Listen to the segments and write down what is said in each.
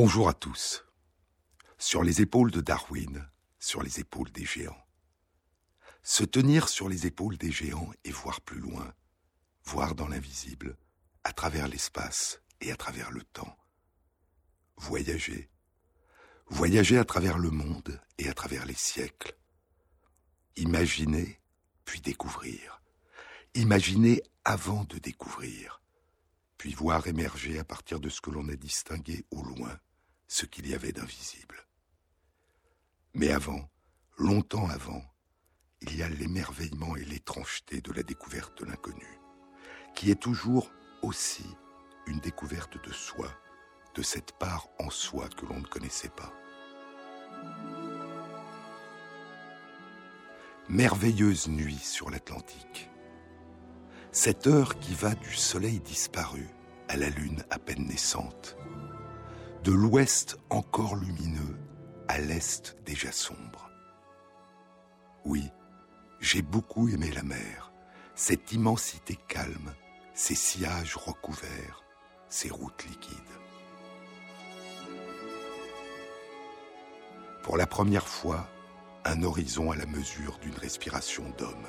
Bonjour à tous. Sur les épaules de Darwin, sur les épaules des géants. Se tenir sur les épaules des géants et voir plus loin, voir dans l'invisible, à travers l'espace et à travers le temps. Voyager. Voyager à travers le monde et à travers les siècles. Imaginer, puis découvrir. Imaginer avant de découvrir puis voir émerger à partir de ce que l'on a distingué au loin ce qu'il y avait d'invisible. Mais avant, longtemps avant, il y a l'émerveillement et l'étrangeté de la découverte de l'inconnu, qui est toujours aussi une découverte de soi, de cette part en soi que l'on ne connaissait pas. Merveilleuse nuit sur l'Atlantique cette heure qui va du soleil disparu à la lune à peine naissante, de l'ouest encore lumineux à l'est déjà sombre. Oui, j'ai beaucoup aimé la mer, cette immensité calme, ces sillages recouverts, ces routes liquides. Pour la première fois, un horizon à la mesure d'une respiration d'homme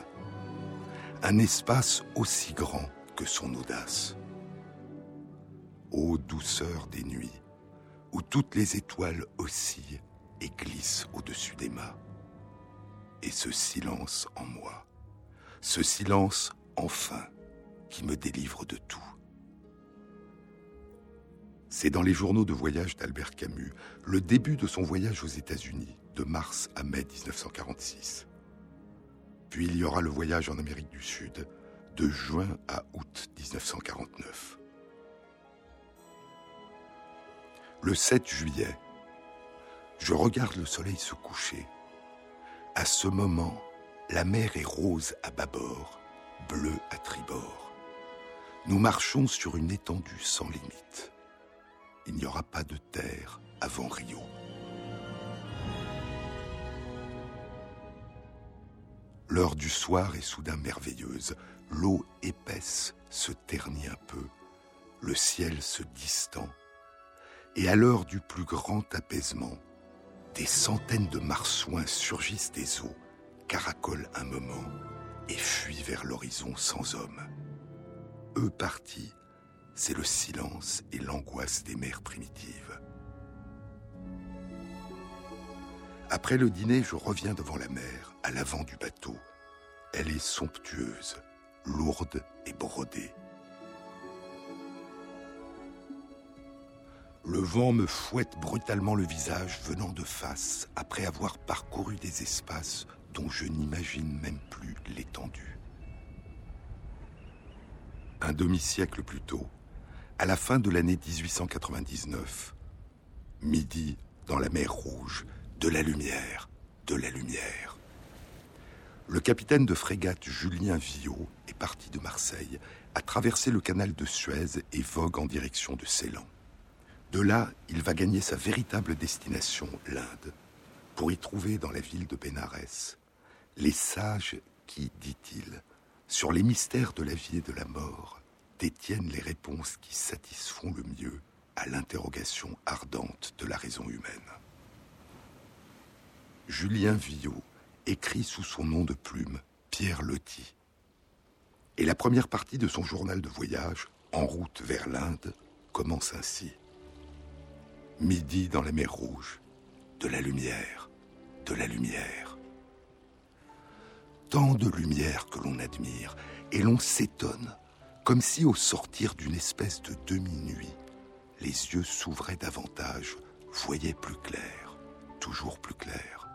un espace aussi grand que son audace. Ô douceur des nuits, où toutes les étoiles oscillent et glissent au-dessus des mâts. Et ce silence en moi, ce silence enfin qui me délivre de tout. C'est dans les journaux de voyage d'Albert Camus, le début de son voyage aux États-Unis, de mars à mai 1946. Puis il y aura le voyage en Amérique du Sud, de juin à août 1949. Le 7 juillet, je regarde le soleil se coucher. À ce moment, la mer est rose à bâbord, bleue à tribord. Nous marchons sur une étendue sans limite. Il n'y aura pas de terre avant Rio. L'heure du soir est soudain merveilleuse. L'eau épaisse se ternit un peu. Le ciel se distend. Et à l'heure du plus grand apaisement, des centaines de marsouins surgissent des eaux, caracolent un moment et fuient vers l'horizon sans homme. Eux partis, c'est le silence et l'angoisse des mers primitives. Après le dîner, je reviens devant la mer, à l'avant du bateau. Elle est somptueuse, lourde et brodée. Le vent me fouette brutalement le visage venant de face après avoir parcouru des espaces dont je n'imagine même plus l'étendue. Un demi-siècle plus tôt, à la fin de l'année 1899, midi dans la mer Rouge, de la lumière, de la lumière. Le capitaine de frégate Julien Viau est parti de Marseille, a traversé le canal de Suez et vogue en direction de Ceylan. De là, il va gagner sa véritable destination, l'Inde, pour y trouver dans la ville de Bénarès les sages qui, dit-il, sur les mystères de la vie et de la mort, détiennent les réponses qui satisfont le mieux à l'interrogation ardente de la raison humaine. Julien Villot écrit sous son nom de plume, Pierre Loti. Et la première partie de son journal de voyage, En route vers l'Inde, commence ainsi. Midi dans la mer Rouge, de la lumière, de la lumière. Tant de lumière que l'on admire, et l'on s'étonne, comme si au sortir d'une espèce de demi-nuit, les yeux s'ouvraient davantage, voyaient plus clair, toujours plus clair.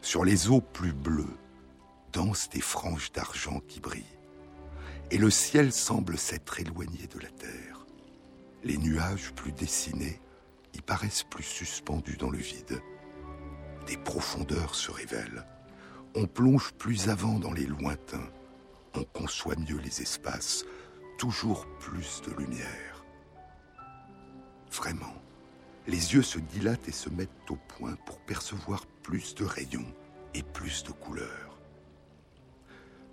Sur les eaux plus bleues dansent des franges d'argent qui brillent. Et le ciel semble s'être éloigné de la terre. Les nuages plus dessinés y paraissent plus suspendus dans le vide. Des profondeurs se révèlent. On plonge plus avant dans les lointains. On conçoit mieux les espaces. Toujours plus de lumière. Vraiment, les yeux se dilatent et se mettent au point pour percevoir plus de rayons et plus de couleurs.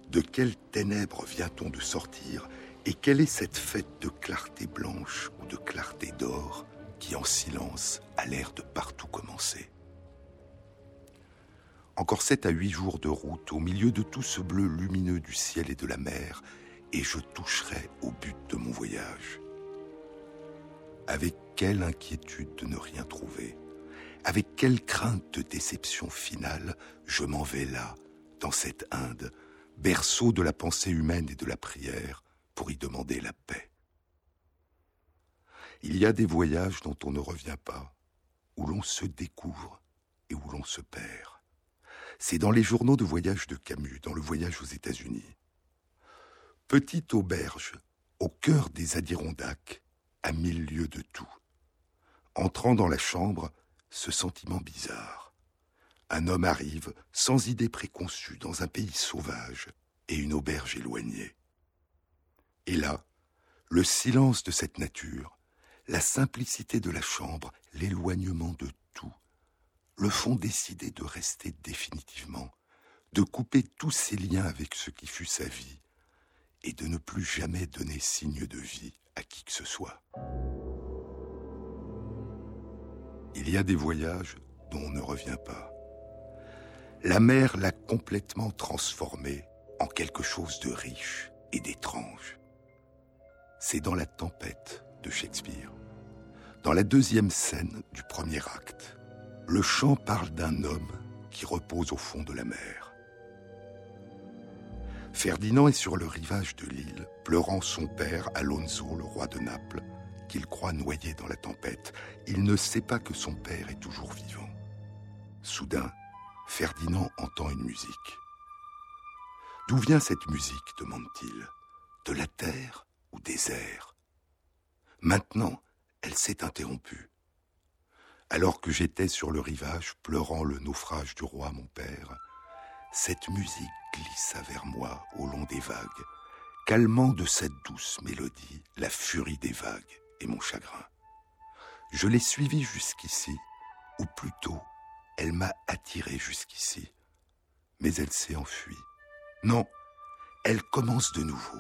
De quelles ténèbres vient-on de sortir et quelle est cette fête de clarté blanche ou de clarté d'or qui en silence a l'air de partout commencer? Encore sept à huit jours de route au milieu de tout ce bleu lumineux du ciel et de la mer, et je toucherai au but de mon voyage. Avec quelle inquiétude de ne rien trouver, avec quelle crainte de déception finale je m'en vais là, dans cette Inde, berceau de la pensée humaine et de la prière, pour y demander la paix. Il y a des voyages dont on ne revient pas, où l'on se découvre et où l'on se perd. C'est dans les journaux de voyage de Camus, dans le voyage aux États-Unis. Petite auberge, au cœur des Adirondacks, à mille lieues de tout. Entrant dans la chambre, ce sentiment bizarre. Un homme arrive, sans idée préconçue, dans un pays sauvage et une auberge éloignée. Et là, le silence de cette nature, la simplicité de la chambre, l'éloignement de tout, le font décider de rester définitivement, de couper tous ses liens avec ce qui fut sa vie, et de ne plus jamais donner signe de vie à qui que ce soit. Il y a des voyages dont on ne revient pas. La mer l'a complètement transformé en quelque chose de riche et d'étrange. C'est dans la tempête de Shakespeare, dans la deuxième scène du premier acte. Le chant parle d'un homme qui repose au fond de la mer. Ferdinand est sur le rivage de l'île, pleurant son père, Alonso, le roi de Naples, qu'il croit noyé dans la tempête. Il ne sait pas que son père est toujours vivant. Soudain, Ferdinand entend une musique. D'où vient cette musique demande-t-il. De la terre airs Maintenant, elle s'est interrompue. Alors que j'étais sur le rivage, pleurant le naufrage du roi mon père, cette musique glissa vers moi au long des vagues, calmant de cette douce mélodie la furie des vagues et mon chagrin. Je l'ai suivie jusqu'ici, ou plutôt, elle m'a attiré jusqu'ici, mais elle s'est enfuie. Non, elle commence de nouveau.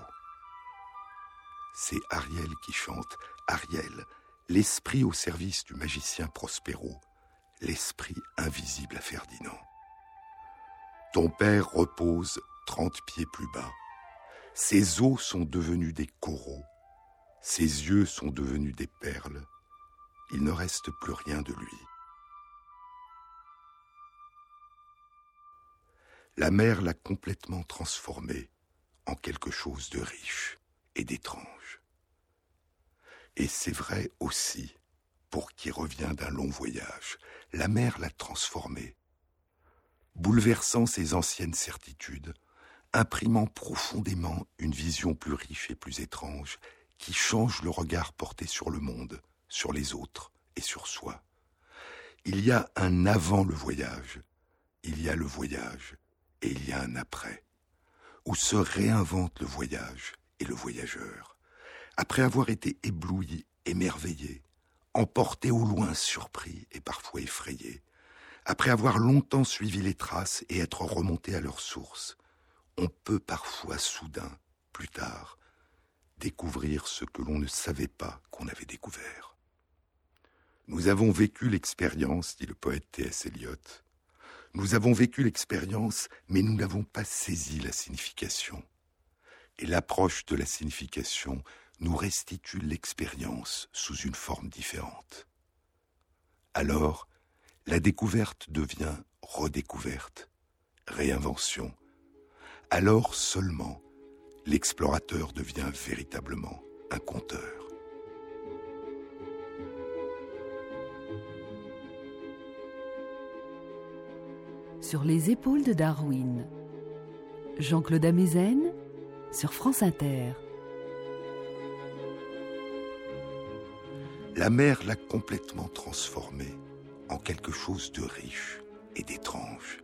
C'est Ariel qui chante, Ariel, l'esprit au service du magicien Prospero, l'esprit invisible à Ferdinand. Ton père repose trente pieds plus bas. Ses os sont devenus des coraux. Ses yeux sont devenus des perles. Il ne reste plus rien de lui. La mer l'a complètement transformé en quelque chose de riche et d'étrange. Et c'est vrai aussi pour qui revient d'un long voyage. La mer l'a transformé, bouleversant ses anciennes certitudes, imprimant profondément une vision plus riche et plus étrange, qui change le regard porté sur le monde, sur les autres et sur soi. Il y a un avant le voyage, il y a le voyage, et il y a un après, où se réinvente le voyage et le voyageur après avoir été ébloui, émerveillé, emporté au loin, surpris et parfois effrayé, après avoir longtemps suivi les traces et être remonté à leur source, on peut parfois soudain, plus tard, découvrir ce que l'on ne savait pas qu'on avait découvert. Nous avons vécu l'expérience, dit le poète T.S. Eliot. Nous avons vécu l'expérience, mais nous n'avons pas saisi la signification. Et l'approche de la signification nous restitue l'expérience sous une forme différente. Alors, la découverte devient redécouverte, réinvention. Alors seulement, l'explorateur devient véritablement un conteur. Sur les épaules de Darwin, Jean-Claude Amezen sur France Inter. La mer l'a complètement transformé en quelque chose de riche et d'étrange.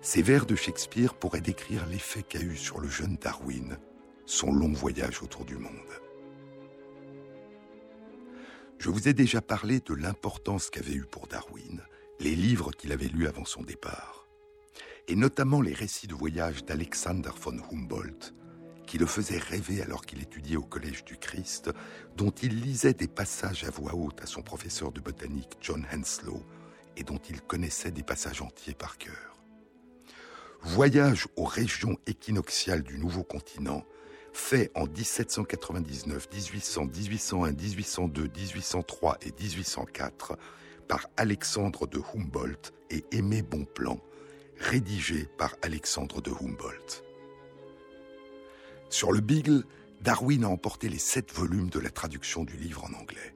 Ces vers de Shakespeare pourraient décrire l'effet qu'a eu sur le jeune Darwin son long voyage autour du monde. Je vous ai déjà parlé de l'importance qu'avaient eu pour Darwin les livres qu'il avait lus avant son départ, et notamment les récits de voyage d'Alexander von Humboldt, qui le faisait rêver alors qu'il étudiait au Collège du Christ, dont il lisait des passages à voix haute à son professeur de botanique John Henslow, et dont il connaissait des passages entiers par cœur. Voyage aux régions équinoxiales du nouveau continent, fait en 1799, 1800, 1801, 1802, 1803 et 1804 par Alexandre de Humboldt et Aimé Bonplan, rédigé par Alexandre de Humboldt. Sur le Beagle, Darwin a emporté les sept volumes de la traduction du livre en anglais.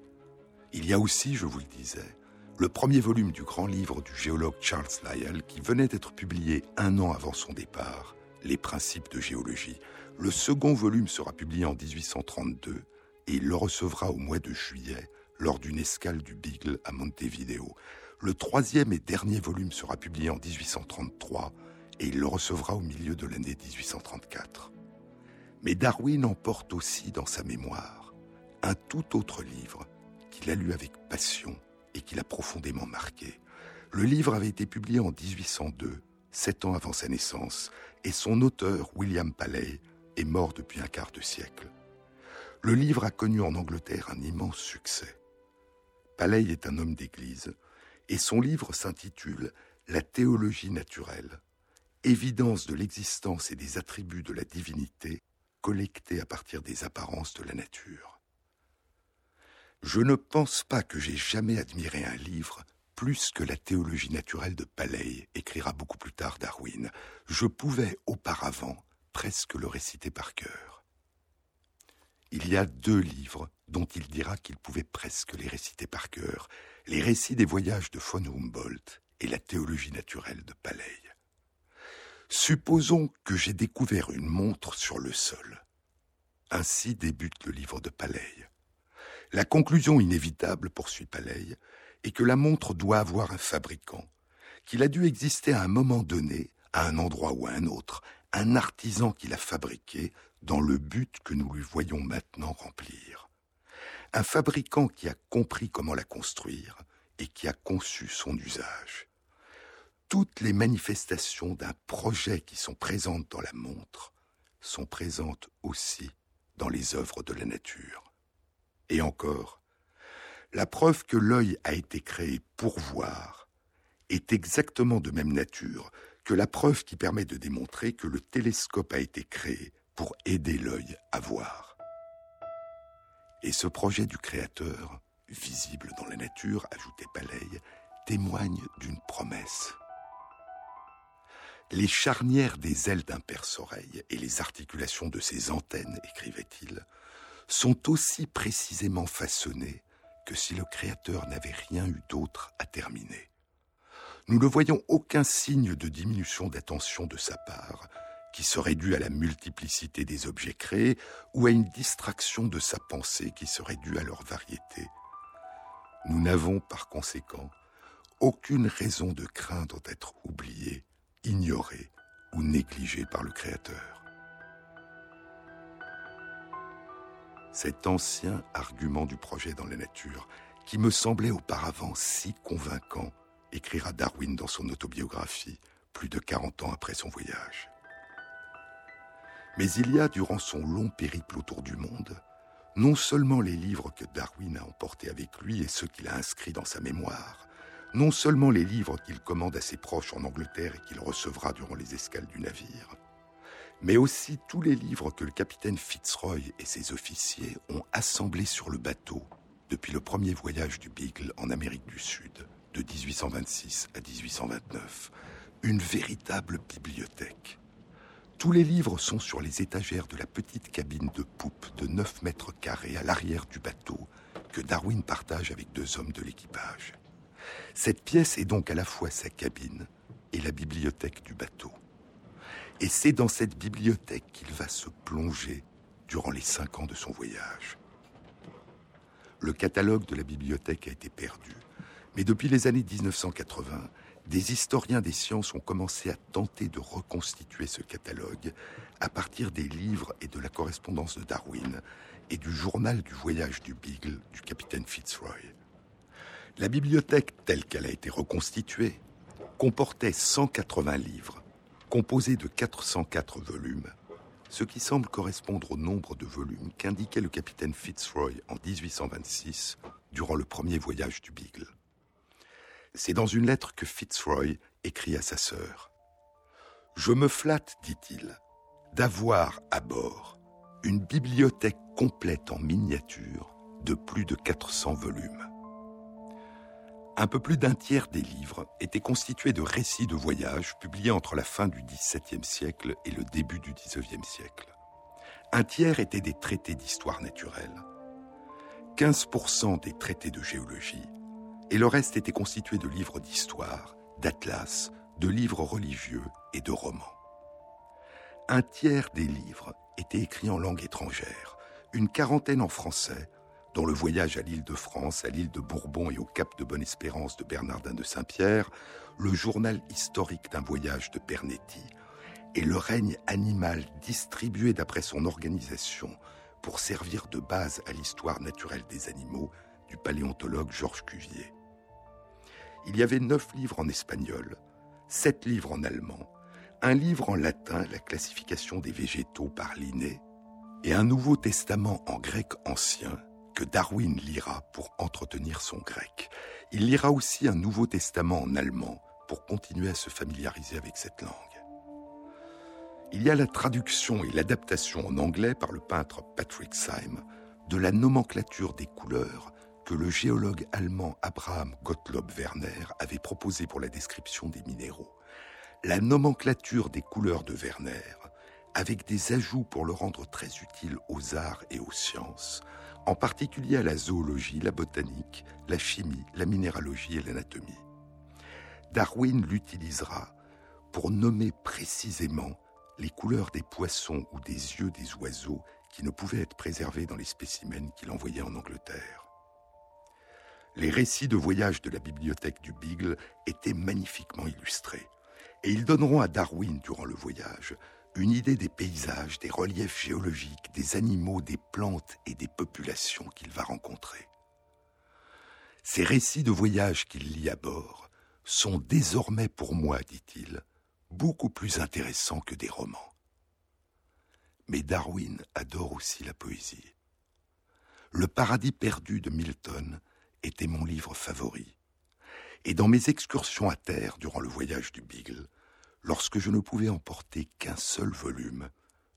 Il y a aussi, je vous le disais, le premier volume du grand livre du géologue Charles Lyell qui venait d'être publié un an avant son départ, Les principes de géologie. Le second volume sera publié en 1832 et il le recevra au mois de juillet lors d'une escale du Beagle à Montevideo. Le troisième et dernier volume sera publié en 1833 et il le recevra au milieu de l'année 1834. Mais Darwin emporte aussi dans sa mémoire un tout autre livre qu'il a lu avec passion et qui l'a profondément marqué. Le livre avait été publié en 1802, sept ans avant sa naissance, et son auteur, William Paley, est mort depuis un quart de siècle. Le livre a connu en Angleterre un immense succès. Paley est un homme d'église, et son livre s'intitule La théologie naturelle, évidence de l'existence et des attributs de la divinité collectés à partir des apparences de la nature. Je ne pense pas que j'ai jamais admiré un livre plus que la théologie naturelle de Paley, écrira beaucoup plus tard Darwin. Je pouvais auparavant presque le réciter par cœur. Il y a deux livres dont il dira qu'il pouvait presque les réciter par cœur, les récits des voyages de von Humboldt et la théologie naturelle de Paley. Supposons que j'ai découvert une montre sur le sol. Ainsi débute le livre de Paley. La conclusion inévitable, poursuit Paley, est que la montre doit avoir un fabricant, qu'il a dû exister à un moment donné, à un endroit ou à un autre, un artisan qui l'a fabriquée dans le but que nous lui voyons maintenant remplir. Un fabricant qui a compris comment la construire et qui a conçu son usage. Toutes les manifestations d'un projet qui sont présentes dans la montre sont présentes aussi dans les œuvres de la nature. Et encore, la preuve que l'œil a été créé pour voir est exactement de même nature que la preuve qui permet de démontrer que le télescope a été créé pour aider l'œil à voir. Et ce projet du Créateur, visible dans la nature, ajoutait Paley, témoigne d'une promesse. Les charnières des ailes d'un perce-oreille et les articulations de ses antennes, écrivait-il, sont aussi précisément façonnées que si le Créateur n'avait rien eu d'autre à terminer. Nous ne voyons aucun signe de diminution d'attention de sa part, qui serait due à la multiplicité des objets créés ou à une distraction de sa pensée qui serait due à leur variété. Nous n'avons par conséquent aucune raison de craindre d'être oubliés, ignorés ou négligés par le Créateur. cet ancien argument du projet dans la nature, qui me semblait auparavant si convaincant, écrira Darwin dans son autobiographie, plus de 40 ans après son voyage. Mais il y a, durant son long périple autour du monde, non seulement les livres que Darwin a emportés avec lui et ceux qu'il a inscrits dans sa mémoire, non seulement les livres qu'il commande à ses proches en Angleterre et qu'il recevra durant les escales du navire, mais aussi tous les livres que le capitaine Fitzroy et ses officiers ont assemblés sur le bateau depuis le premier voyage du Beagle en Amérique du Sud, de 1826 à 1829. Une véritable bibliothèque. Tous les livres sont sur les étagères de la petite cabine de poupe de 9 mètres carrés à l'arrière du bateau que Darwin partage avec deux hommes de l'équipage. Cette pièce est donc à la fois sa cabine et la bibliothèque du bateau. Et c'est dans cette bibliothèque qu'il va se plonger durant les cinq ans de son voyage. Le catalogue de la bibliothèque a été perdu, mais depuis les années 1980, des historiens des sciences ont commencé à tenter de reconstituer ce catalogue à partir des livres et de la correspondance de Darwin et du journal du voyage du Beagle du capitaine Fitzroy. La bibliothèque telle qu'elle a été reconstituée comportait 180 livres, composé de 404 volumes, ce qui semble correspondre au nombre de volumes qu'indiquait le capitaine Fitzroy en 1826 durant le premier voyage du Beagle. C'est dans une lettre que Fitzroy écrit à sa sœur. Je me flatte, dit-il, d'avoir à bord une bibliothèque complète en miniature de plus de 400 volumes. Un peu plus d'un tiers des livres étaient constitués de récits de voyages publiés entre la fin du XVIIe siècle et le début du XIXe siècle. Un tiers étaient des traités d'histoire naturelle, 15% des traités de géologie, et le reste était constitué de livres d'histoire, d'atlas, de livres religieux et de romans. Un tiers des livres étaient écrits en langue étrangère, une quarantaine en français, dont le voyage à l'île de France, à l'île de Bourbon et au cap de Bonne-Espérance de Bernardin de Saint-Pierre, le journal historique d'un voyage de Pernetti, et le règne animal distribué d'après son organisation pour servir de base à l'histoire naturelle des animaux du paléontologue Georges Cuvier. Il y avait neuf livres en espagnol, sept livres en allemand, un livre en latin, la classification des végétaux par Linné, et un Nouveau Testament en grec ancien que Darwin lira pour entretenir son grec. Il lira aussi un Nouveau Testament en allemand pour continuer à se familiariser avec cette langue. Il y a la traduction et l'adaptation en anglais par le peintre Patrick Syme de la nomenclature des couleurs que le géologue allemand Abraham Gottlob Werner avait proposé pour la description des minéraux. La nomenclature des couleurs de Werner, avec des ajouts pour le rendre très utile aux arts et aux sciences, en particulier à la zoologie, la botanique, la chimie, la minéralogie et l'anatomie. Darwin l'utilisera pour nommer précisément les couleurs des poissons ou des yeux des oiseaux qui ne pouvaient être préservés dans les spécimens qu'il envoyait en Angleterre. Les récits de voyage de la bibliothèque du Beagle étaient magnifiquement illustrés, et ils donneront à Darwin, durant le voyage, une idée des paysages, des reliefs géologiques, des animaux, des plantes et des populations qu'il va rencontrer. Ces récits de voyage qu'il lit à bord sont désormais pour moi, dit-il, beaucoup plus intéressants que des romans. Mais Darwin adore aussi la poésie. Le paradis perdu de Milton était mon livre favori. Et dans mes excursions à terre durant le voyage du Beagle, lorsque je ne pouvais emporter qu'un seul volume,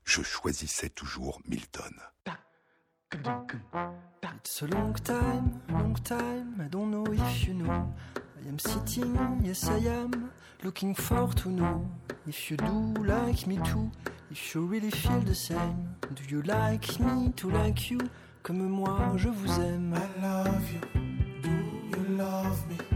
je choisissais toujours Milton. It's a long time, long time, I don't know if you know. I am sitting, yes I am, looking for to know if you do like me too, if you really feel the same. Do you like me to like you, comme moi je vous aime? I love you, do you love me?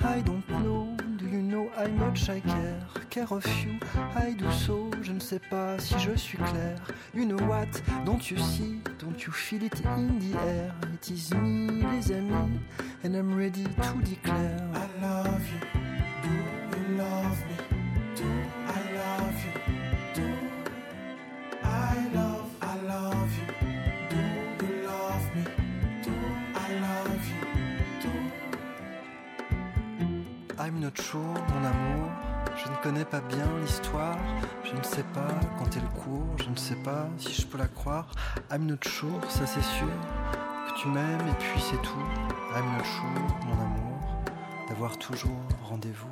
I don't know, do you know how much I care? Care of you, I do so, je ne sais pas si je suis clair. You know what, don't you see, don't you feel it in the air? It is me, les amis, and I'm ready to declare. I love you, do you love me? Mon amour. Je ne connais pas bien l'histoire. Je ne sais pas quand elle court. Je ne sais pas si je peux la croire. I'm not sure, ça c'est sûr. Que tu m'aimes et puis c'est tout. I'm not sure, mon amour. D'avoir toujours rendez-vous.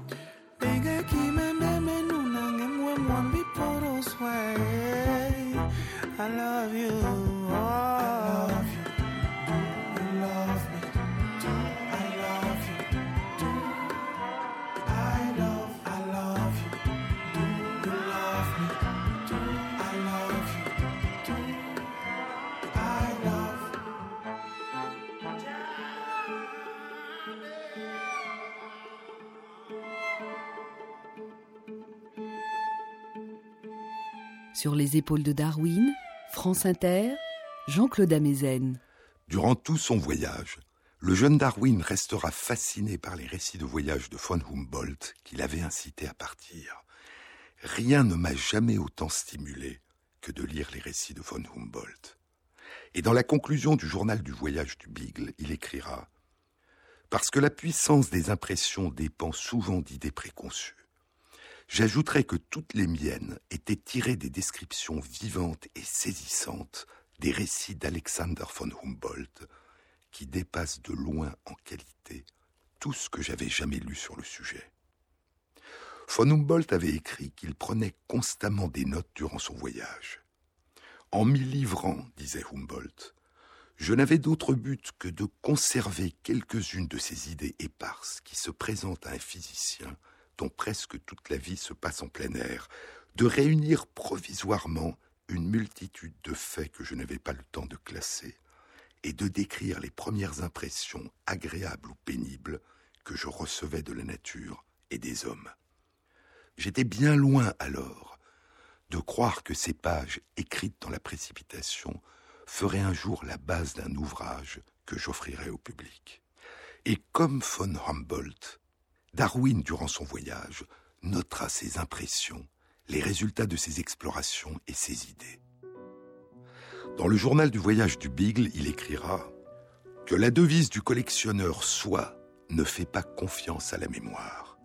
Sur les épaules de Darwin, France Inter, Jean-Claude Amezen. Durant tout son voyage, le jeune Darwin restera fasciné par les récits de voyage de von Humboldt qui l'avaient incité à partir. Rien ne m'a jamais autant stimulé que de lire les récits de von Humboldt. Et dans la conclusion du journal du voyage du Beagle, il écrira Parce que la puissance des impressions dépend souvent d'idées préconçues. J'ajouterai que toutes les miennes étaient tirées des descriptions vivantes et saisissantes des récits d'Alexander von Humboldt, qui dépassent de loin en qualité tout ce que j'avais jamais lu sur le sujet. Von Humboldt avait écrit qu'il prenait constamment des notes durant son voyage. En m'y livrant, disait Humboldt, je n'avais d'autre but que de conserver quelques-unes de ces idées éparses qui se présentent à un physicien presque toute la vie se passe en plein air, de réunir provisoirement une multitude de faits que je n'avais pas le temps de classer, et de décrire les premières impressions, agréables ou pénibles, que je recevais de la nature et des hommes. J'étais bien loin alors de croire que ces pages écrites dans la précipitation feraient un jour la base d'un ouvrage que j'offrirais au public. Et comme von Humboldt, Darwin, durant son voyage, notera ses impressions, les résultats de ses explorations et ses idées. Dans le journal du voyage du Beagle, il écrira Que la devise du collectionneur soit ne fais pas confiance à la mémoire.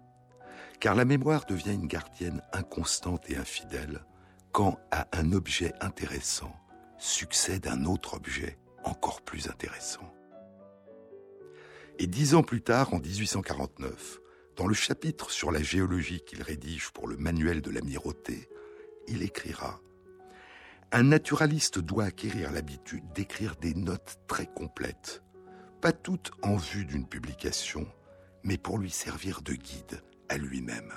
Car la mémoire devient une gardienne inconstante et infidèle quand à un objet intéressant succède un autre objet encore plus intéressant. Et dix ans plus tard, en 1849, dans le chapitre sur la géologie qu'il rédige pour le manuel de l'amirauté, il écrira Un naturaliste doit acquérir l'habitude d'écrire des notes très complètes, pas toutes en vue d'une publication, mais pour lui servir de guide à lui-même.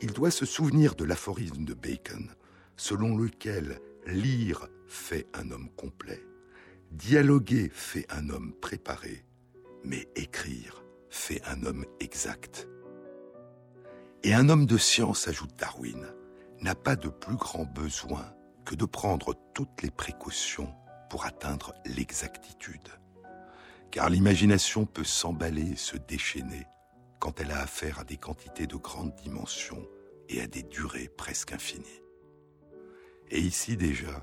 Il doit se souvenir de l'aphorisme de Bacon, selon lequel lire fait un homme complet, dialoguer fait un homme préparé, mais écrire fait un homme exact. Et un homme de science, ajoute Darwin, n'a pas de plus grand besoin que de prendre toutes les précautions pour atteindre l'exactitude. Car l'imagination peut s'emballer et se déchaîner quand elle a affaire à des quantités de grandes dimensions et à des durées presque infinies. Et ici déjà,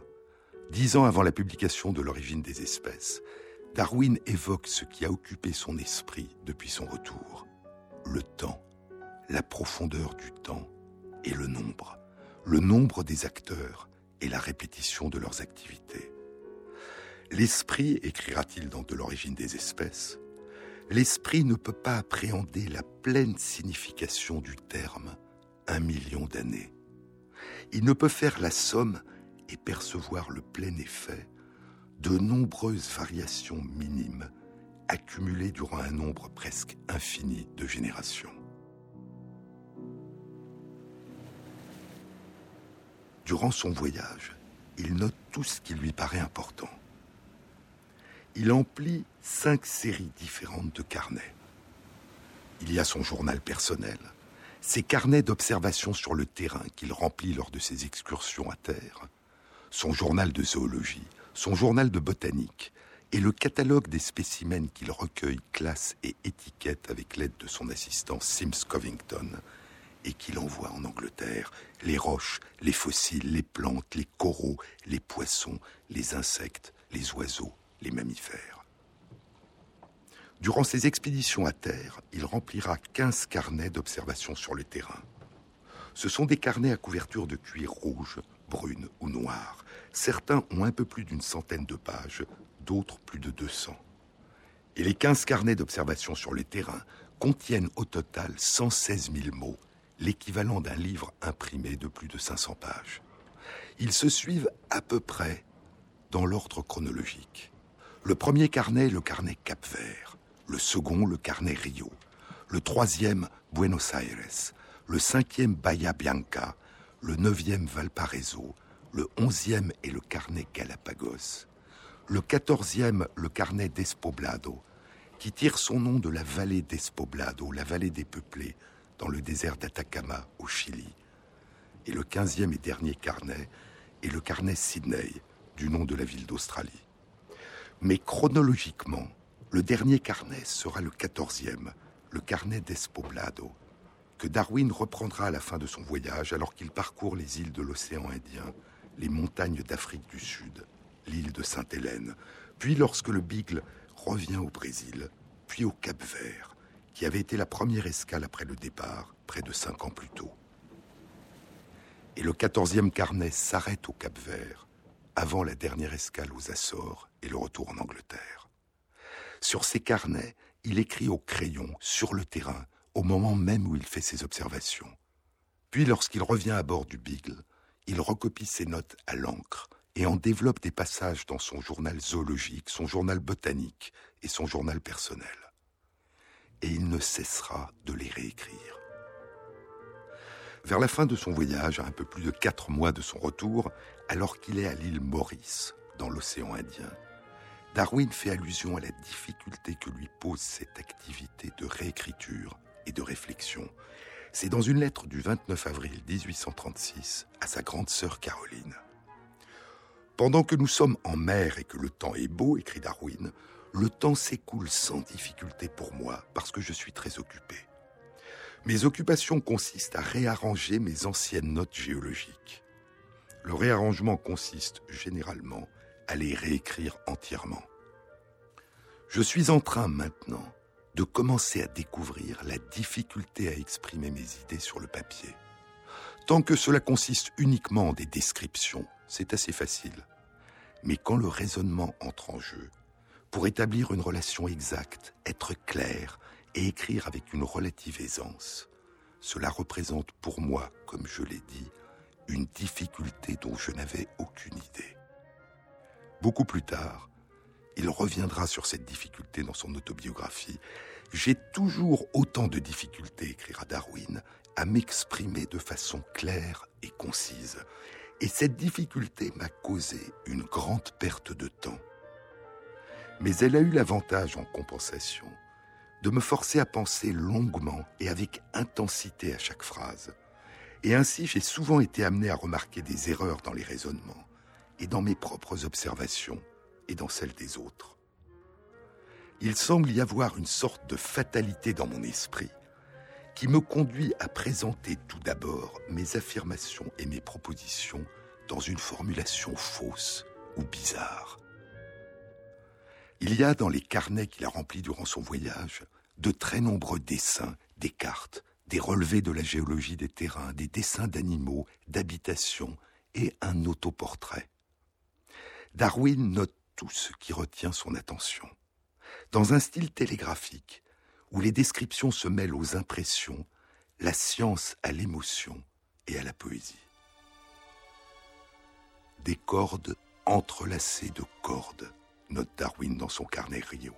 dix ans avant la publication de l'origine des espèces, Darwin évoque ce qui a occupé son esprit depuis son retour. Le temps, la profondeur du temps et le nombre. Le nombre des acteurs et la répétition de leurs activités. L'esprit, écrira-t-il dans De l'origine des espèces, l'esprit ne peut pas appréhender la pleine signification du terme un million d'années. Il ne peut faire la somme et percevoir le plein effet de nombreuses variations minimes accumulées durant un nombre presque infini de générations. Durant son voyage, il note tout ce qui lui paraît important. Il emplit cinq séries différentes de carnets. Il y a son journal personnel, ses carnets d'observation sur le terrain qu'il remplit lors de ses excursions à terre, son journal de zoologie, son journal de botanique et le catalogue des spécimens qu'il recueille, classe et étiquette avec l'aide de son assistant Sims Covington et qu'il envoie en Angleterre les roches, les fossiles, les plantes, les coraux, les poissons, les insectes, les oiseaux, les mammifères. Durant ses expéditions à terre, il remplira 15 carnets d'observation sur le terrain. Ce sont des carnets à couverture de cuir rouge, brune ou noire, Certains ont un peu plus d'une centaine de pages, d'autres plus de 200. Et les 15 carnets d'observation sur les terrains contiennent au total 116 000 mots, l'équivalent d'un livre imprimé de plus de 500 pages. Ils se suivent à peu près dans l'ordre chronologique. Le premier carnet, le carnet Cap Vert. Le second, le carnet Rio. Le troisième, Buenos Aires. Le cinquième, Bahia Bianca. Le neuvième, Valparaiso le onzième est le carnet Galapagos, le quatorzième le carnet d'Espoblado, qui tire son nom de la vallée d'Espoblado, la vallée des peuplés, dans le désert d'Atacama, au Chili. Et le quinzième et dernier carnet est le carnet Sydney, du nom de la ville d'Australie. Mais chronologiquement, le dernier carnet sera le quatorzième, le carnet d'Espoblado, que Darwin reprendra à la fin de son voyage alors qu'il parcourt les îles de l'océan Indien les montagnes d'Afrique du Sud l'île de Sainte-Hélène, puis lorsque le Beagle revient au Brésil, puis au Cap Vert, qui avait été la première escale après le départ, près de cinq ans plus tôt. Et le quatorzième carnet s'arrête au Cap Vert, avant la dernière escale aux Açores et le retour en Angleterre. Sur ces carnets, il écrit au crayon, sur le terrain, au moment même où il fait ses observations. Puis, lorsqu'il revient à bord du Beagle, il recopie ses notes à l'encre et en développe des passages dans son journal zoologique, son journal botanique et son journal personnel. Et il ne cessera de les réécrire. Vers la fin de son voyage, à un peu plus de quatre mois de son retour, alors qu'il est à l'île Maurice, dans l'océan Indien, Darwin fait allusion à la difficulté que lui pose cette activité de réécriture et de réflexion. C'est dans une lettre du 29 avril 1836 à sa grande sœur Caroline. Pendant que nous sommes en mer et que le temps est beau, écrit Darwin, le temps s'écoule sans difficulté pour moi parce que je suis très occupé. Mes occupations consistent à réarranger mes anciennes notes géologiques. Le réarrangement consiste généralement à les réécrire entièrement. Je suis en train maintenant de commencer à découvrir la difficulté à exprimer mes idées sur le papier. Tant que cela consiste uniquement en des descriptions, c'est assez facile. Mais quand le raisonnement entre en jeu, pour établir une relation exacte, être clair et écrire avec une relative aisance, cela représente pour moi, comme je l'ai dit, une difficulté dont je n'avais aucune idée. Beaucoup plus tard, il reviendra sur cette difficulté dans son autobiographie. J'ai toujours autant de difficultés, écrira Darwin, à m'exprimer de façon claire et concise. Et cette difficulté m'a causé une grande perte de temps. Mais elle a eu l'avantage en compensation de me forcer à penser longuement et avec intensité à chaque phrase. Et ainsi j'ai souvent été amené à remarquer des erreurs dans les raisonnements et dans mes propres observations et dans celles des autres. Il semble y avoir une sorte de fatalité dans mon esprit qui me conduit à présenter tout d'abord mes affirmations et mes propositions dans une formulation fausse ou bizarre. Il y a dans les carnets qu'il a remplis durant son voyage de très nombreux dessins, des cartes, des relevés de la géologie des terrains, des dessins d'animaux, d'habitations et un autoportrait. Darwin note tout ce qui retient son attention. Dans un style télégraphique, où les descriptions se mêlent aux impressions, la science à l'émotion et à la poésie. Des cordes entrelacées de cordes, note Darwin dans son carnet Rio.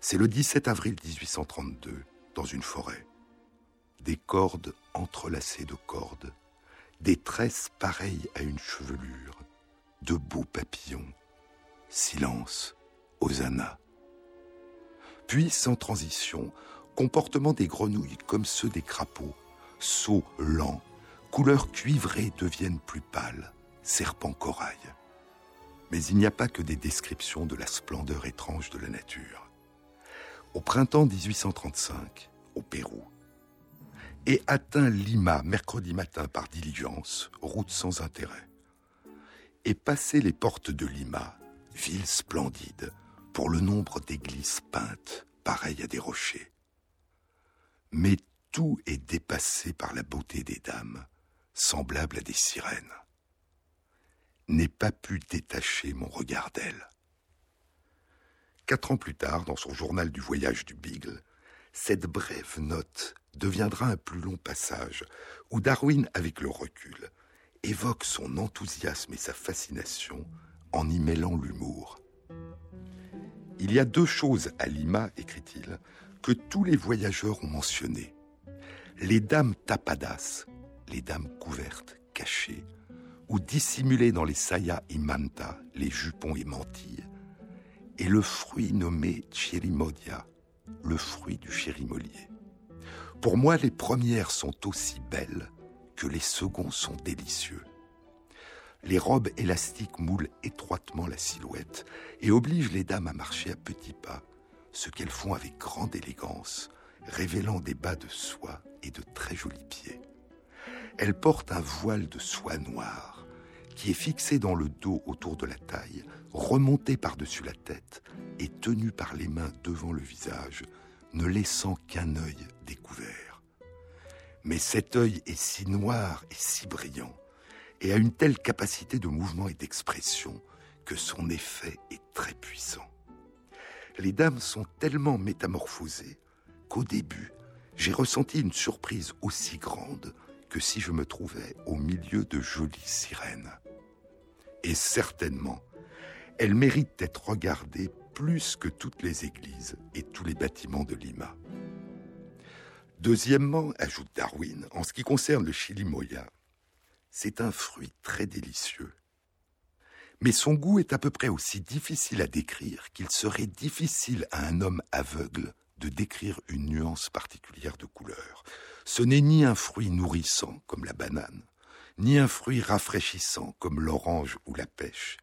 C'est le 17 avril 1832, dans une forêt. Des cordes entrelacées de cordes, des tresses pareilles à une chevelure, de beaux papillons. Silence, Hosanna. Puis, sans transition, comportement des grenouilles comme ceux des crapauds, sauts lents, couleurs cuivrées deviennent plus pâles, serpent corail. Mais il n'y a pas que des descriptions de la splendeur étrange de la nature. Au printemps 1835, au Pérou, et atteint Lima mercredi matin par diligence, route sans intérêt et passer les portes de Lima, ville splendide, pour le nombre d'églises peintes, pareilles à des rochers. Mais tout est dépassé par la beauté des dames, semblables à des sirènes. N'ai pas pu détacher mon regard d'elles. Quatre ans plus tard, dans son journal du voyage du Beagle, cette brève note deviendra un plus long passage où Darwin, avec le recul, évoque son enthousiasme et sa fascination en y mêlant l'humour. Il y a deux choses à Lima, écrit-il, que tous les voyageurs ont mentionnées. Les dames tapadas, les dames couvertes, cachées, ou dissimulées dans les sayas et manta, les jupons et mantilles, et le fruit nommé chirimodia, le fruit du chérimolier. Pour moi, les premières sont aussi belles que les seconds sont délicieux. Les robes élastiques moulent étroitement la silhouette et obligent les dames à marcher à petits pas, ce qu'elles font avec grande élégance, révélant des bas de soie et de très jolis pieds. Elles portent un voile de soie noire qui est fixé dans le dos autour de la taille, remonté par-dessus la tête et tenu par les mains devant le visage, ne laissant qu'un œil découvert. Mais cet œil est si noir et si brillant, et a une telle capacité de mouvement et d'expression, que son effet est très puissant. Les dames sont tellement métamorphosées qu'au début, j'ai ressenti une surprise aussi grande que si je me trouvais au milieu de jolies sirènes. Et certainement, elles méritent d'être regardées plus que toutes les églises et tous les bâtiments de Lima. Deuxièmement, ajoute Darwin, en ce qui concerne le chilimoya, c'est un fruit très délicieux. Mais son goût est à peu près aussi difficile à décrire qu'il serait difficile à un homme aveugle de décrire une nuance particulière de couleur. Ce n'est ni un fruit nourrissant comme la banane, ni un fruit rafraîchissant comme l'orange ou la pêche,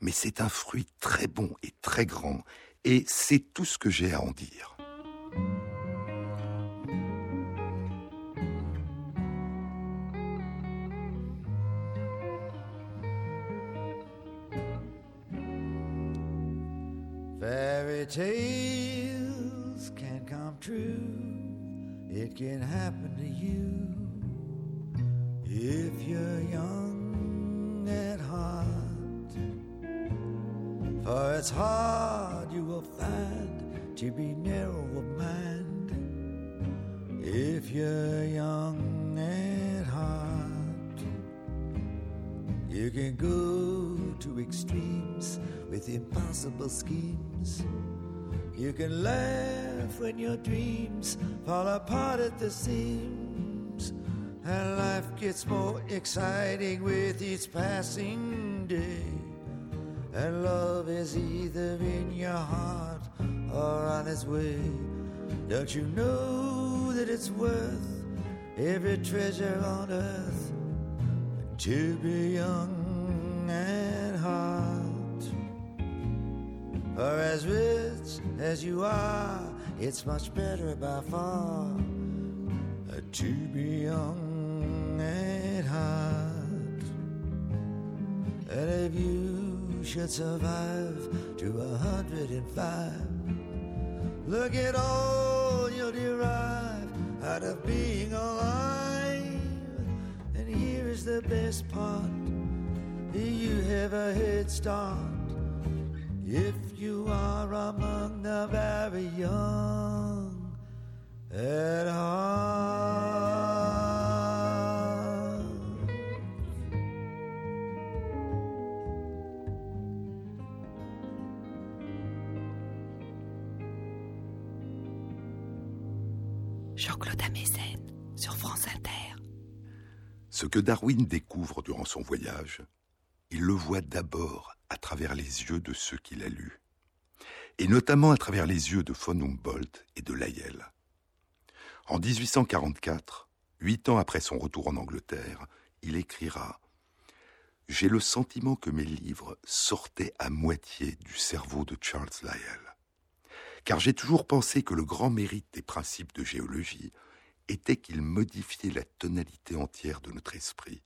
mais c'est un fruit très bon et très grand, et c'est tout ce que j'ai à en dire. Tales can come true. It can happen to you if you're young at heart. For it's hard you will find to be narrow of mind if you're young at heart. You can go to extremes with impossible schemes. You can laugh when your dreams fall apart at the seams. And life gets more exciting with each passing day. And love is either in your heart or on its way. Don't you know that it's worth every treasure on earth to be young at heart? For as rich as you are, it's much better by far to be young at heart. And if you should survive to a hundred and five, look at all you'll derive out of being alive. And here is the best part you have a head start if you are among the very young at heart. Jean-Claude Amezen sur France Inter. Ce que Darwin découvre durant son voyage, il le voit d'abord à travers les yeux de ceux qu'il a lus, et notamment à travers les yeux de von Humboldt et de Lyell. En 1844, huit ans après son retour en Angleterre, il écrira J'ai le sentiment que mes livres sortaient à moitié du cerveau de Charles Lyell, car j'ai toujours pensé que le grand mérite des principes de géologie était qu'ils modifiaient la tonalité entière de notre esprit,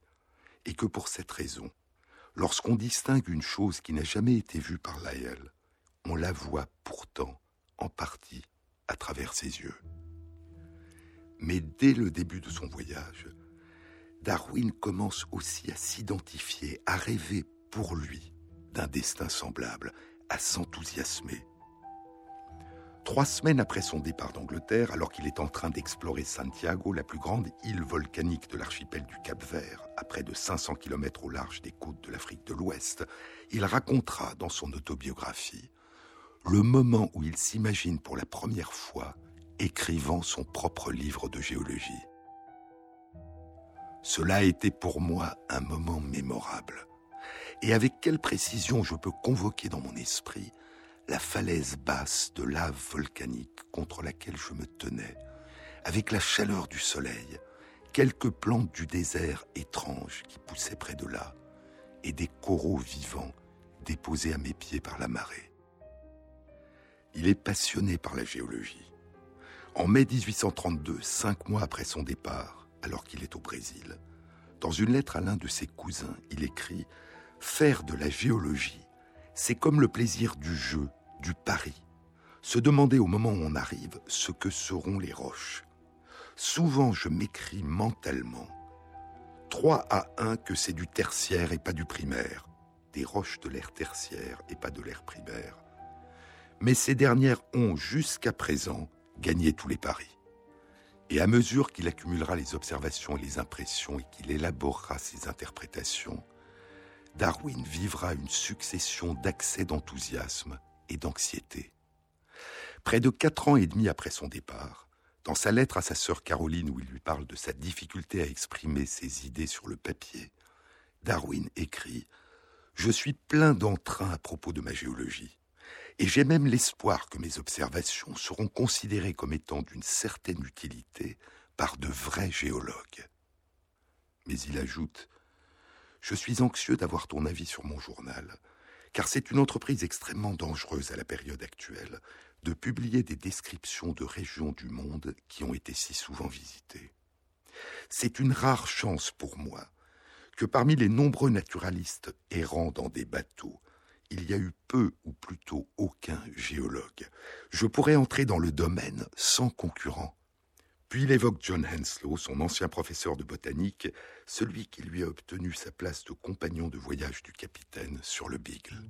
et que pour cette raison, lorsqu'on distingue une chose qui n'a jamais été vue par Lyell, on la voit pourtant en partie à travers ses yeux. Mais dès le début de son voyage, Darwin commence aussi à s'identifier, à rêver pour lui d'un destin semblable, à s'enthousiasmer. Trois semaines après son départ d'Angleterre, alors qu'il est en train d'explorer Santiago, la plus grande île volcanique de l'archipel du Cap-Vert, à près de 500 km au large des côtes de l'Afrique de l'Ouest, il racontera dans son autobiographie le moment où il s'imagine pour la première fois écrivant son propre livre de géologie. Cela a été pour moi un moment mémorable. Et avec quelle précision je peux convoquer dans mon esprit la falaise basse de lave volcanique contre laquelle je me tenais, avec la chaleur du soleil, quelques plantes du désert étranges qui poussaient près de là, et des coraux vivants déposés à mes pieds par la marée. Il est passionné par la géologie. En mai 1832, cinq mois après son départ, alors qu'il est au Brésil, Dans une lettre à l'un de ses cousins, il écrit Faire de la géologie, c'est comme le plaisir du jeu, du pari. Se demander au moment où on arrive ce que seront les roches. Souvent, je m'écris mentalement 3 à 1 que c'est du tertiaire et pas du primaire, des roches de l'ère tertiaire et pas de l'ère primaire. Mais ces dernières ont, jusqu'à présent, gagné tous les paris. Et à mesure qu'il accumulera les observations et les impressions et qu'il élaborera ses interprétations, Darwin vivra une succession d'accès d'enthousiasme et d'anxiété. Près de quatre ans et demi après son départ, dans sa lettre à sa sœur Caroline où il lui parle de sa difficulté à exprimer ses idées sur le papier, Darwin écrit ⁇ Je suis plein d'entrain à propos de ma géologie et j'ai même l'espoir que mes observations seront considérées comme étant d'une certaine utilité par de vrais géologues. Mais il ajoute Je suis anxieux d'avoir ton avis sur mon journal, car c'est une entreprise extrêmement dangereuse à la période actuelle de publier des descriptions de régions du monde qui ont été si souvent visitées. C'est une rare chance pour moi que parmi les nombreux naturalistes errant dans des bateaux, il y a eu peu ou plutôt aucun géologue. Je pourrais entrer dans le domaine sans concurrent. Puis il évoque John Henslow, son ancien professeur de botanique, celui qui lui a obtenu sa place de compagnon de voyage du capitaine sur le Beagle.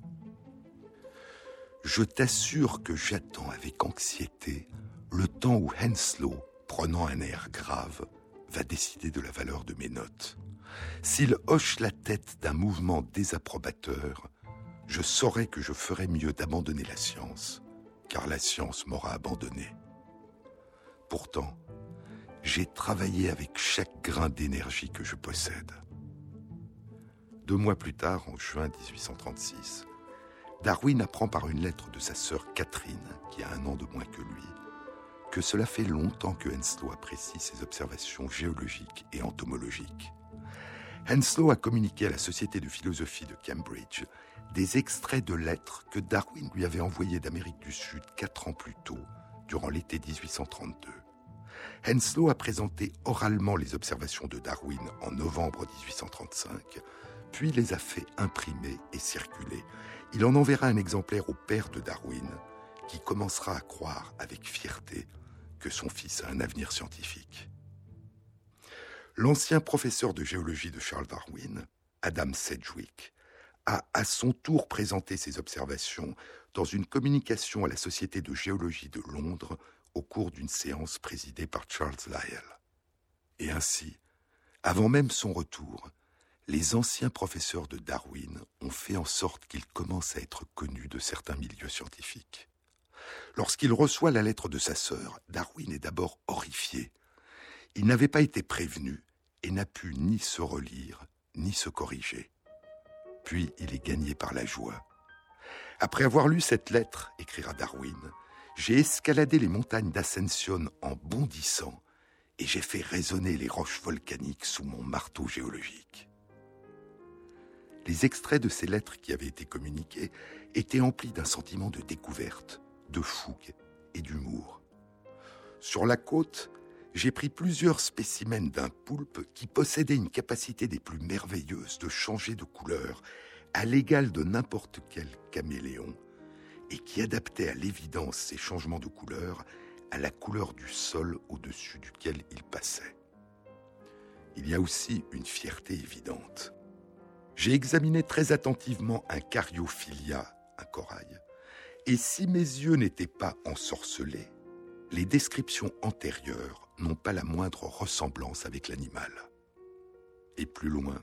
Je t'assure que j'attends avec anxiété le temps où Henslow, prenant un air grave, va décider de la valeur de mes notes. S'il hoche la tête d'un mouvement désapprobateur, je saurais que je ferais mieux d'abandonner la science, car la science m'aura abandonné. Pourtant, j'ai travaillé avec chaque grain d'énergie que je possède. Deux mois plus tard, en juin 1836, Darwin apprend par une lettre de sa sœur Catherine, qui a un an de moins que lui, que cela fait longtemps que Henslow apprécie ses observations géologiques et entomologiques. Henslow a communiqué à la Société de philosophie de Cambridge des extraits de lettres que Darwin lui avait envoyées d'Amérique du Sud quatre ans plus tôt, durant l'été 1832. Henslow a présenté oralement les observations de Darwin en novembre 1835, puis les a fait imprimer et circuler. Il en enverra un exemplaire au père de Darwin, qui commencera à croire avec fierté que son fils a un avenir scientifique. L'ancien professeur de géologie de Charles Darwin, Adam Sedgwick, a à son tour présenté ses observations dans une communication à la Société de géologie de Londres au cours d'une séance présidée par Charles Lyell. Et ainsi, avant même son retour, les anciens professeurs de Darwin ont fait en sorte qu'il commence à être connu de certains milieux scientifiques. Lorsqu'il reçoit la lettre de sa sœur, Darwin est d'abord horrifié. Il n'avait pas été prévenu et n'a pu ni se relire ni se corriger. Puis il est gagné par la joie. Après avoir lu cette lettre, écrira Darwin, j'ai escaladé les montagnes d'Ascension en bondissant et j'ai fait résonner les roches volcaniques sous mon marteau géologique. Les extraits de ces lettres qui avaient été communiquées étaient emplis d'un sentiment de découverte, de fougue et d'humour. Sur la côte, j'ai pris plusieurs spécimens d'un poulpe qui possédait une capacité des plus merveilleuses de changer de couleur, à l'égal de n'importe quel caméléon, et qui adaptait à l'évidence ces changements de couleur à la couleur du sol au-dessus duquel il passait. Il y a aussi une fierté évidente. J'ai examiné très attentivement un cariophilia, un corail, et si mes yeux n'étaient pas ensorcelés, les descriptions antérieures n'ont pas la moindre ressemblance avec l'animal. Et plus loin,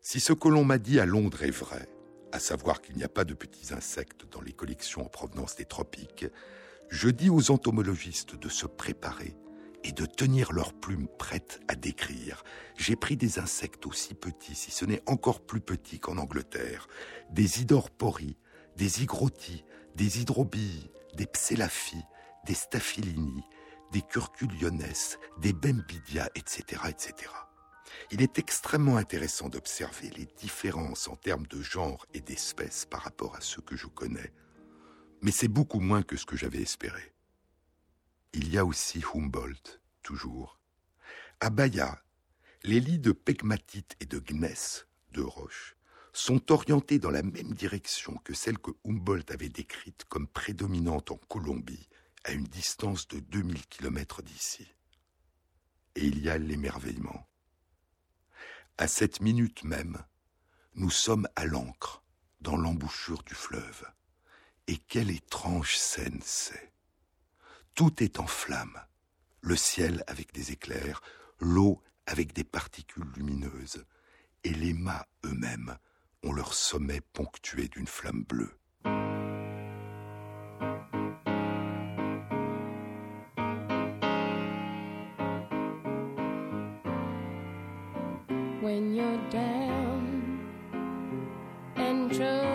si ce que l'on m'a dit à Londres est vrai, à savoir qu'il n'y a pas de petits insectes dans les collections en provenance des tropiques, je dis aux entomologistes de se préparer et de tenir leurs plumes prêtes à décrire. J'ai pris des insectes aussi petits, si ce n'est encore plus petits qu'en Angleterre, des idorpories, des hygrotis, des hydrobilles, des psélaphies, des staphylini, des curculiones, des bembidia, etc., etc. Il est extrêmement intéressant d'observer les différences en termes de genre et d'espèces par rapport à ceux que je connais, mais c'est beaucoup moins que ce que j'avais espéré. Il y a aussi Humboldt, toujours. À Bahia, Les lits de pegmatite et de gneiss, de roches, sont orientés dans la même direction que celle que Humboldt avait décrite comme prédominante en Colombie, à une distance de 2000 km d'ici. Et il y a l'émerveillement. À cette minute même, nous sommes à l'ancre, dans l'embouchure du fleuve. Et quelle étrange scène c'est. Tout est en flammes, le ciel avec des éclairs, l'eau avec des particules lumineuses, et les mâts eux-mêmes ont leur sommet ponctué d'une flamme bleue. When you're down and troubled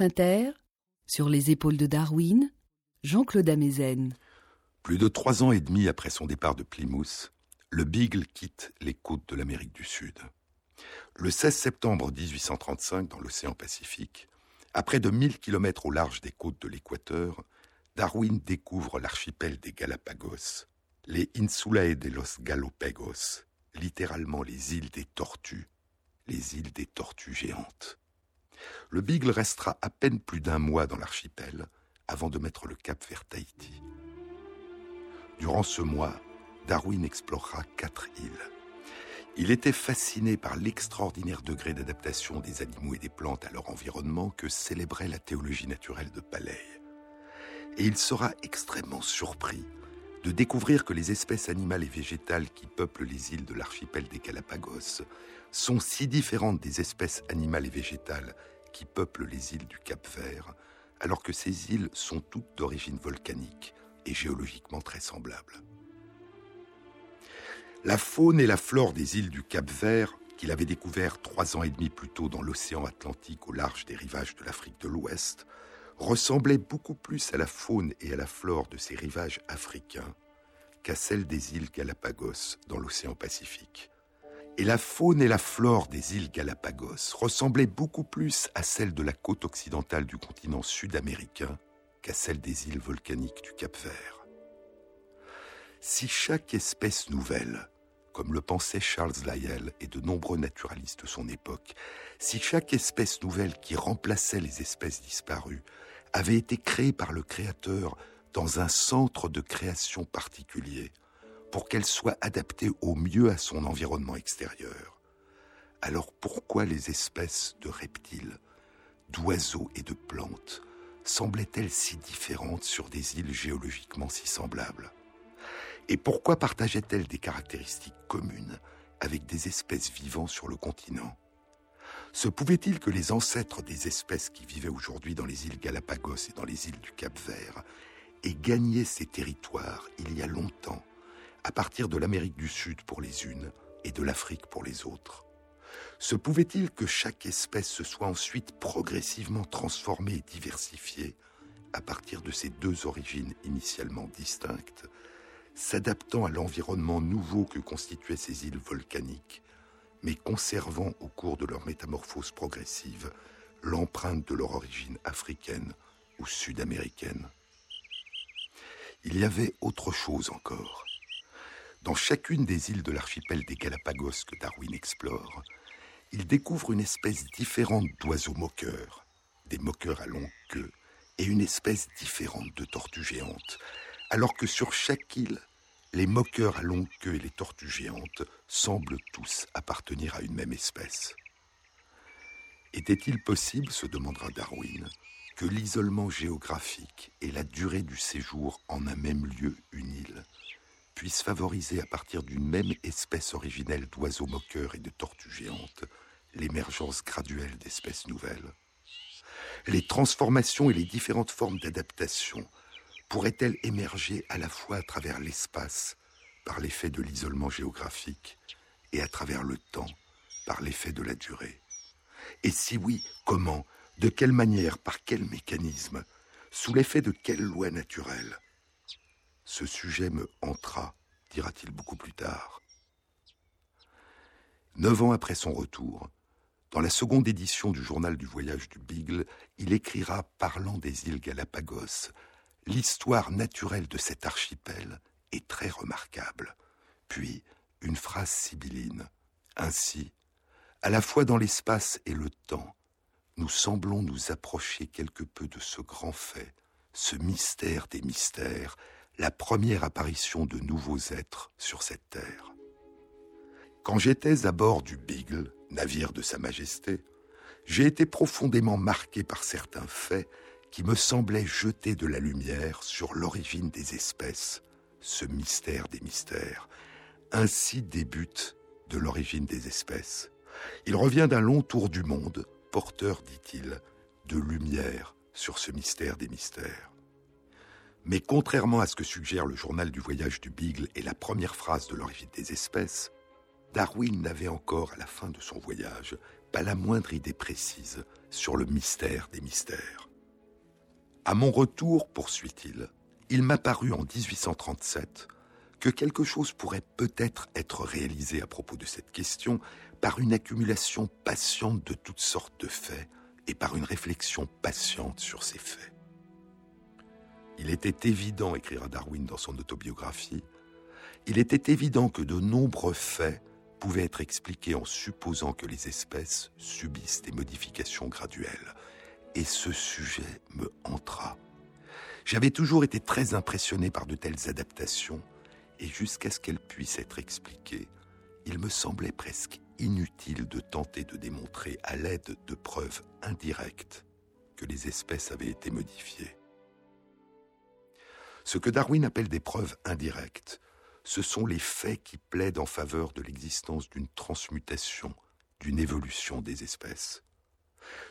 Inter, sur les épaules de Darwin, Jean-Claude Amezen. Plus de trois ans et demi après son départ de Plymouth, le Beagle quitte les côtes de l'Amérique du Sud. Le 16 septembre 1835, dans l'océan Pacifique, à près de 1000 kilomètres au large des côtes de l'Équateur, Darwin découvre l'archipel des Galapagos, les Insulae de los Galopagos, littéralement les îles des tortues, les îles des tortues géantes. Le Beagle restera à peine plus d'un mois dans l'archipel avant de mettre le cap vers Tahiti. Durant ce mois, Darwin explorera quatre îles. Il était fasciné par l'extraordinaire degré d'adaptation des animaux et des plantes à leur environnement que célébrait la théologie naturelle de Paley. Et il sera extrêmement surpris de découvrir que les espèces animales et végétales qui peuplent les îles de l'archipel des Galapagos sont si différentes des espèces animales et végétales qui peuplent les îles du Cap Vert, alors que ces îles sont toutes d'origine volcanique et géologiquement très semblables. La faune et la flore des îles du Cap Vert qu'il avait découvert trois ans et demi plus tôt dans l'océan Atlantique au large des rivages de l'Afrique de l'Ouest, ressemblait beaucoup plus à la faune et à la flore de ces rivages africains qu'à celle des îles Galapagos dans l'océan Pacifique. Et la faune et la flore des îles Galapagos ressemblaient beaucoup plus à celle de la côte occidentale du continent sud-américain qu'à celle des îles volcaniques du Cap Vert. Si chaque espèce nouvelle, comme le pensait Charles Lyell et de nombreux naturalistes de son époque, si chaque espèce nouvelle qui remplaçait les espèces disparues avait été créée par le Créateur dans un centre de création particulier, pour qu'elle soit adaptée au mieux à son environnement extérieur, alors pourquoi les espèces de reptiles, d'oiseaux et de plantes semblaient-elles si différentes sur des îles géologiquement si semblables? Et pourquoi partageaient-elles des caractéristiques communes avec des espèces vivant sur le continent? Se pouvait-il que les ancêtres des espèces qui vivaient aujourd'hui dans les îles Galapagos et dans les îles du Cap-Vert aient gagné ces territoires il y a longtemps, à partir de l'Amérique du Sud pour les unes et de l'Afrique pour les autres se pouvait-il que chaque espèce se soit ensuite progressivement transformée et diversifiée à partir de ces deux origines initialement distinctes, s'adaptant à l'environnement nouveau que constituaient ces îles volcaniques, mais conservant au cours de leur métamorphose progressive l'empreinte de leur origine africaine ou sud-américaine? Il y avait autre chose encore. Dans chacune des îles de l'archipel des Galapagos que Darwin explore, il découvre une espèce différente d'oiseaux moqueurs, des moqueurs à longue queue, et une espèce différente de tortues géantes, alors que sur chaque île, les moqueurs à longue queue et les tortues géantes semblent tous appartenir à une même espèce. Était-il possible, se demandera Darwin, que l'isolement géographique et la durée du séjour en un même lieu, une île, puissent favoriser à partir d'une même espèce originelle d'oiseaux moqueurs et de tortues géantes l'émergence graduelle d'espèces nouvelles. Les transformations et les différentes formes d'adaptation pourraient-elles émerger à la fois à travers l'espace, par l'effet de l'isolement géographique, et à travers le temps, par l'effet de la durée? Et si oui, comment De quelle manière Par quel mécanisme Sous l'effet de quelle loi naturelle Ce sujet me entra, dira-t-il beaucoup plus tard. Neuf ans après son retour, dans la seconde édition du journal du voyage du Beagle, il écrira, parlant des îles Galapagos, L'histoire naturelle de cet archipel est très remarquable. Puis, une phrase sibylline. Ainsi, à la fois dans l'espace et le temps, nous semblons nous approcher quelque peu de ce grand fait, ce mystère des mystères, la première apparition de nouveaux êtres sur cette terre. Quand j'étais à bord du Beagle, navire de Sa Majesté, j'ai été profondément marqué par certains faits qui me semblaient jeter de la lumière sur l'origine des espèces, ce mystère des mystères. Ainsi débute de l'origine des espèces. Il revient d'un long tour du monde, porteur, dit-il, de lumière sur ce mystère des mystères. Mais contrairement à ce que suggère le journal du voyage du Beagle et la première phrase de l'origine des espèces, Darwin n'avait encore, à la fin de son voyage, pas la moindre idée précise sur le mystère des mystères. À mon retour, poursuit-il, il m'a paru en 1837 que quelque chose pourrait peut-être être réalisé à propos de cette question par une accumulation patiente de toutes sortes de faits et par une réflexion patiente sur ces faits. Il était évident, écrira Darwin dans son autobiographie, il était évident que de nombreux faits pouvait être expliqué en supposant que les espèces subissent des modifications graduelles. Et ce sujet me entra. J'avais toujours été très impressionné par de telles adaptations, et jusqu'à ce qu'elles puissent être expliquées, il me semblait presque inutile de tenter de démontrer à l'aide de preuves indirectes que les espèces avaient été modifiées. Ce que Darwin appelle des preuves indirectes ce sont les faits qui plaident en faveur de l'existence d'une transmutation, d'une évolution des espèces.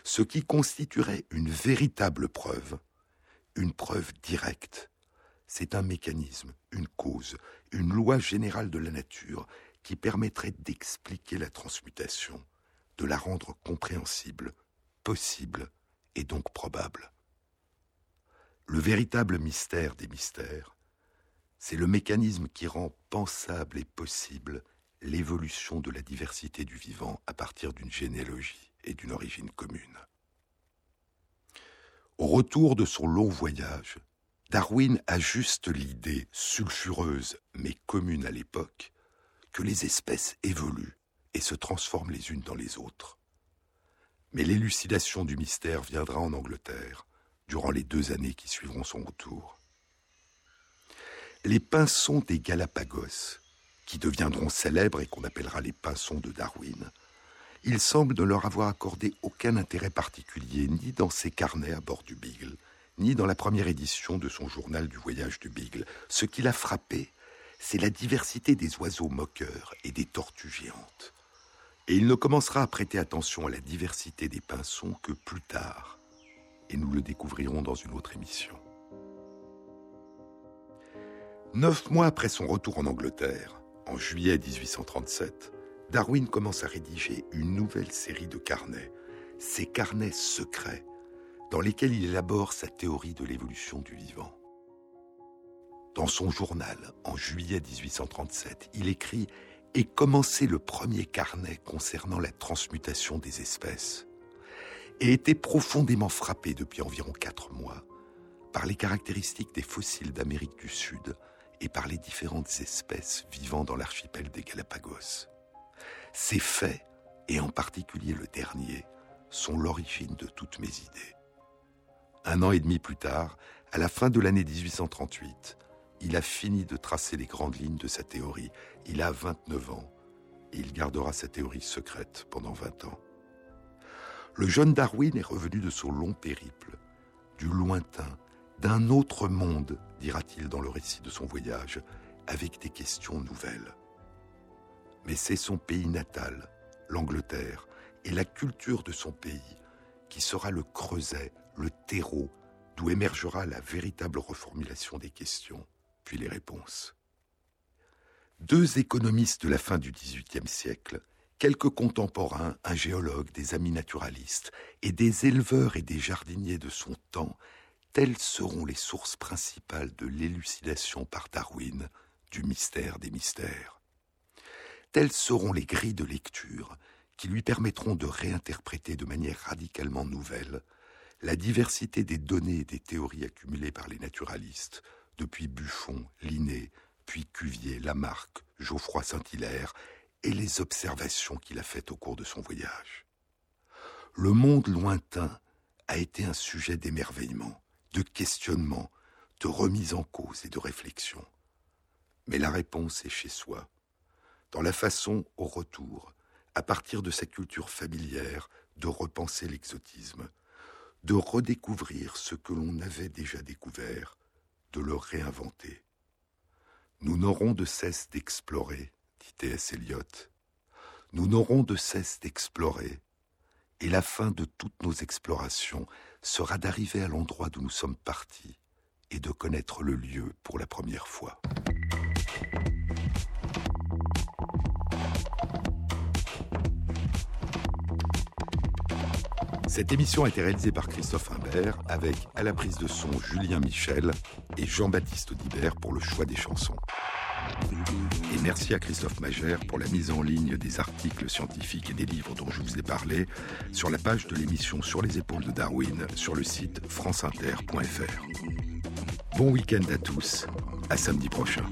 Ce qui constituerait une véritable preuve, une preuve directe, c'est un mécanisme, une cause, une loi générale de la nature qui permettrait d'expliquer la transmutation, de la rendre compréhensible, possible et donc probable. Le véritable mystère des mystères, c'est le mécanisme qui rend pensable et possible l'évolution de la diversité du vivant à partir d'une généalogie et d'une origine commune. Au retour de son long voyage, Darwin ajuste l'idée sulfureuse mais commune à l'époque que les espèces évoluent et se transforment les unes dans les autres. Mais l'élucidation du mystère viendra en Angleterre durant les deux années qui suivront son retour. Les pinsons des Galapagos, qui deviendront célèbres et qu'on appellera les pinsons de Darwin, il semble ne leur avoir accordé aucun intérêt particulier ni dans ses carnets à bord du Beagle, ni dans la première édition de son journal du voyage du Beagle. Ce qui l'a frappé, c'est la diversité des oiseaux moqueurs et des tortues géantes. Et il ne commencera à prêter attention à la diversité des pinsons que plus tard. Et nous le découvrirons dans une autre émission. Neuf mois après son retour en Angleterre, en juillet 1837, Darwin commence à rédiger une nouvelle série de carnets, ses carnets secrets, dans lesquels il élabore sa théorie de l'évolution du vivant. Dans son journal, en juillet 1837, il écrit Et commencé le premier carnet concernant la transmutation des espèces, et était profondément frappé depuis environ quatre mois par les caractéristiques des fossiles d'Amérique du Sud et par les différentes espèces vivant dans l'archipel des Galapagos. Ces faits, et en particulier le dernier, sont l'origine de toutes mes idées. Un an et demi plus tard, à la fin de l'année 1838, il a fini de tracer les grandes lignes de sa théorie. Il a 29 ans et il gardera sa théorie secrète pendant 20 ans. Le jeune Darwin est revenu de son long périple, du lointain, d'un autre monde, dira-t-il dans le récit de son voyage, avec des questions nouvelles. Mais c'est son pays natal, l'Angleterre, et la culture de son pays qui sera le creuset, le terreau, d'où émergera la véritable reformulation des questions, puis les réponses. Deux économistes de la fin du XVIIIe siècle, quelques contemporains, un géologue, des amis naturalistes, et des éleveurs et des jardiniers de son temps, telles seront les sources principales de l'élucidation par Darwin du mystère des mystères. Telles seront les grilles de lecture qui lui permettront de réinterpréter de manière radicalement nouvelle la diversité des données et des théories accumulées par les naturalistes, depuis Buffon, Linné, puis Cuvier, Lamarck, Geoffroy Saint-Hilaire, et les observations qu'il a faites au cours de son voyage. Le monde lointain a été un sujet d'émerveillement, de questionnement, de remise en cause et de réflexion. Mais la réponse est chez soi, dans la façon, au retour, à partir de sa culture familière, de repenser l'exotisme, de redécouvrir ce que l'on avait déjà découvert, de le réinventer. Nous n'aurons de cesse d'explorer, T.S. Eliot. Nous n'aurons de cesse d'explorer, et la fin de toutes nos explorations sera d'arriver à l'endroit d'où nous sommes partis et de connaître le lieu pour la première fois. Cette émission a été réalisée par Christophe Imbert avec à la prise de son Julien Michel et Jean-Baptiste Audibert pour le choix des chansons. Et merci à Christophe Magère pour la mise en ligne des articles scientifiques et des livres dont je vous ai parlé sur la page de l'émission Sur les épaules de Darwin sur le site franceinter.fr. Bon week-end à tous, à samedi prochain.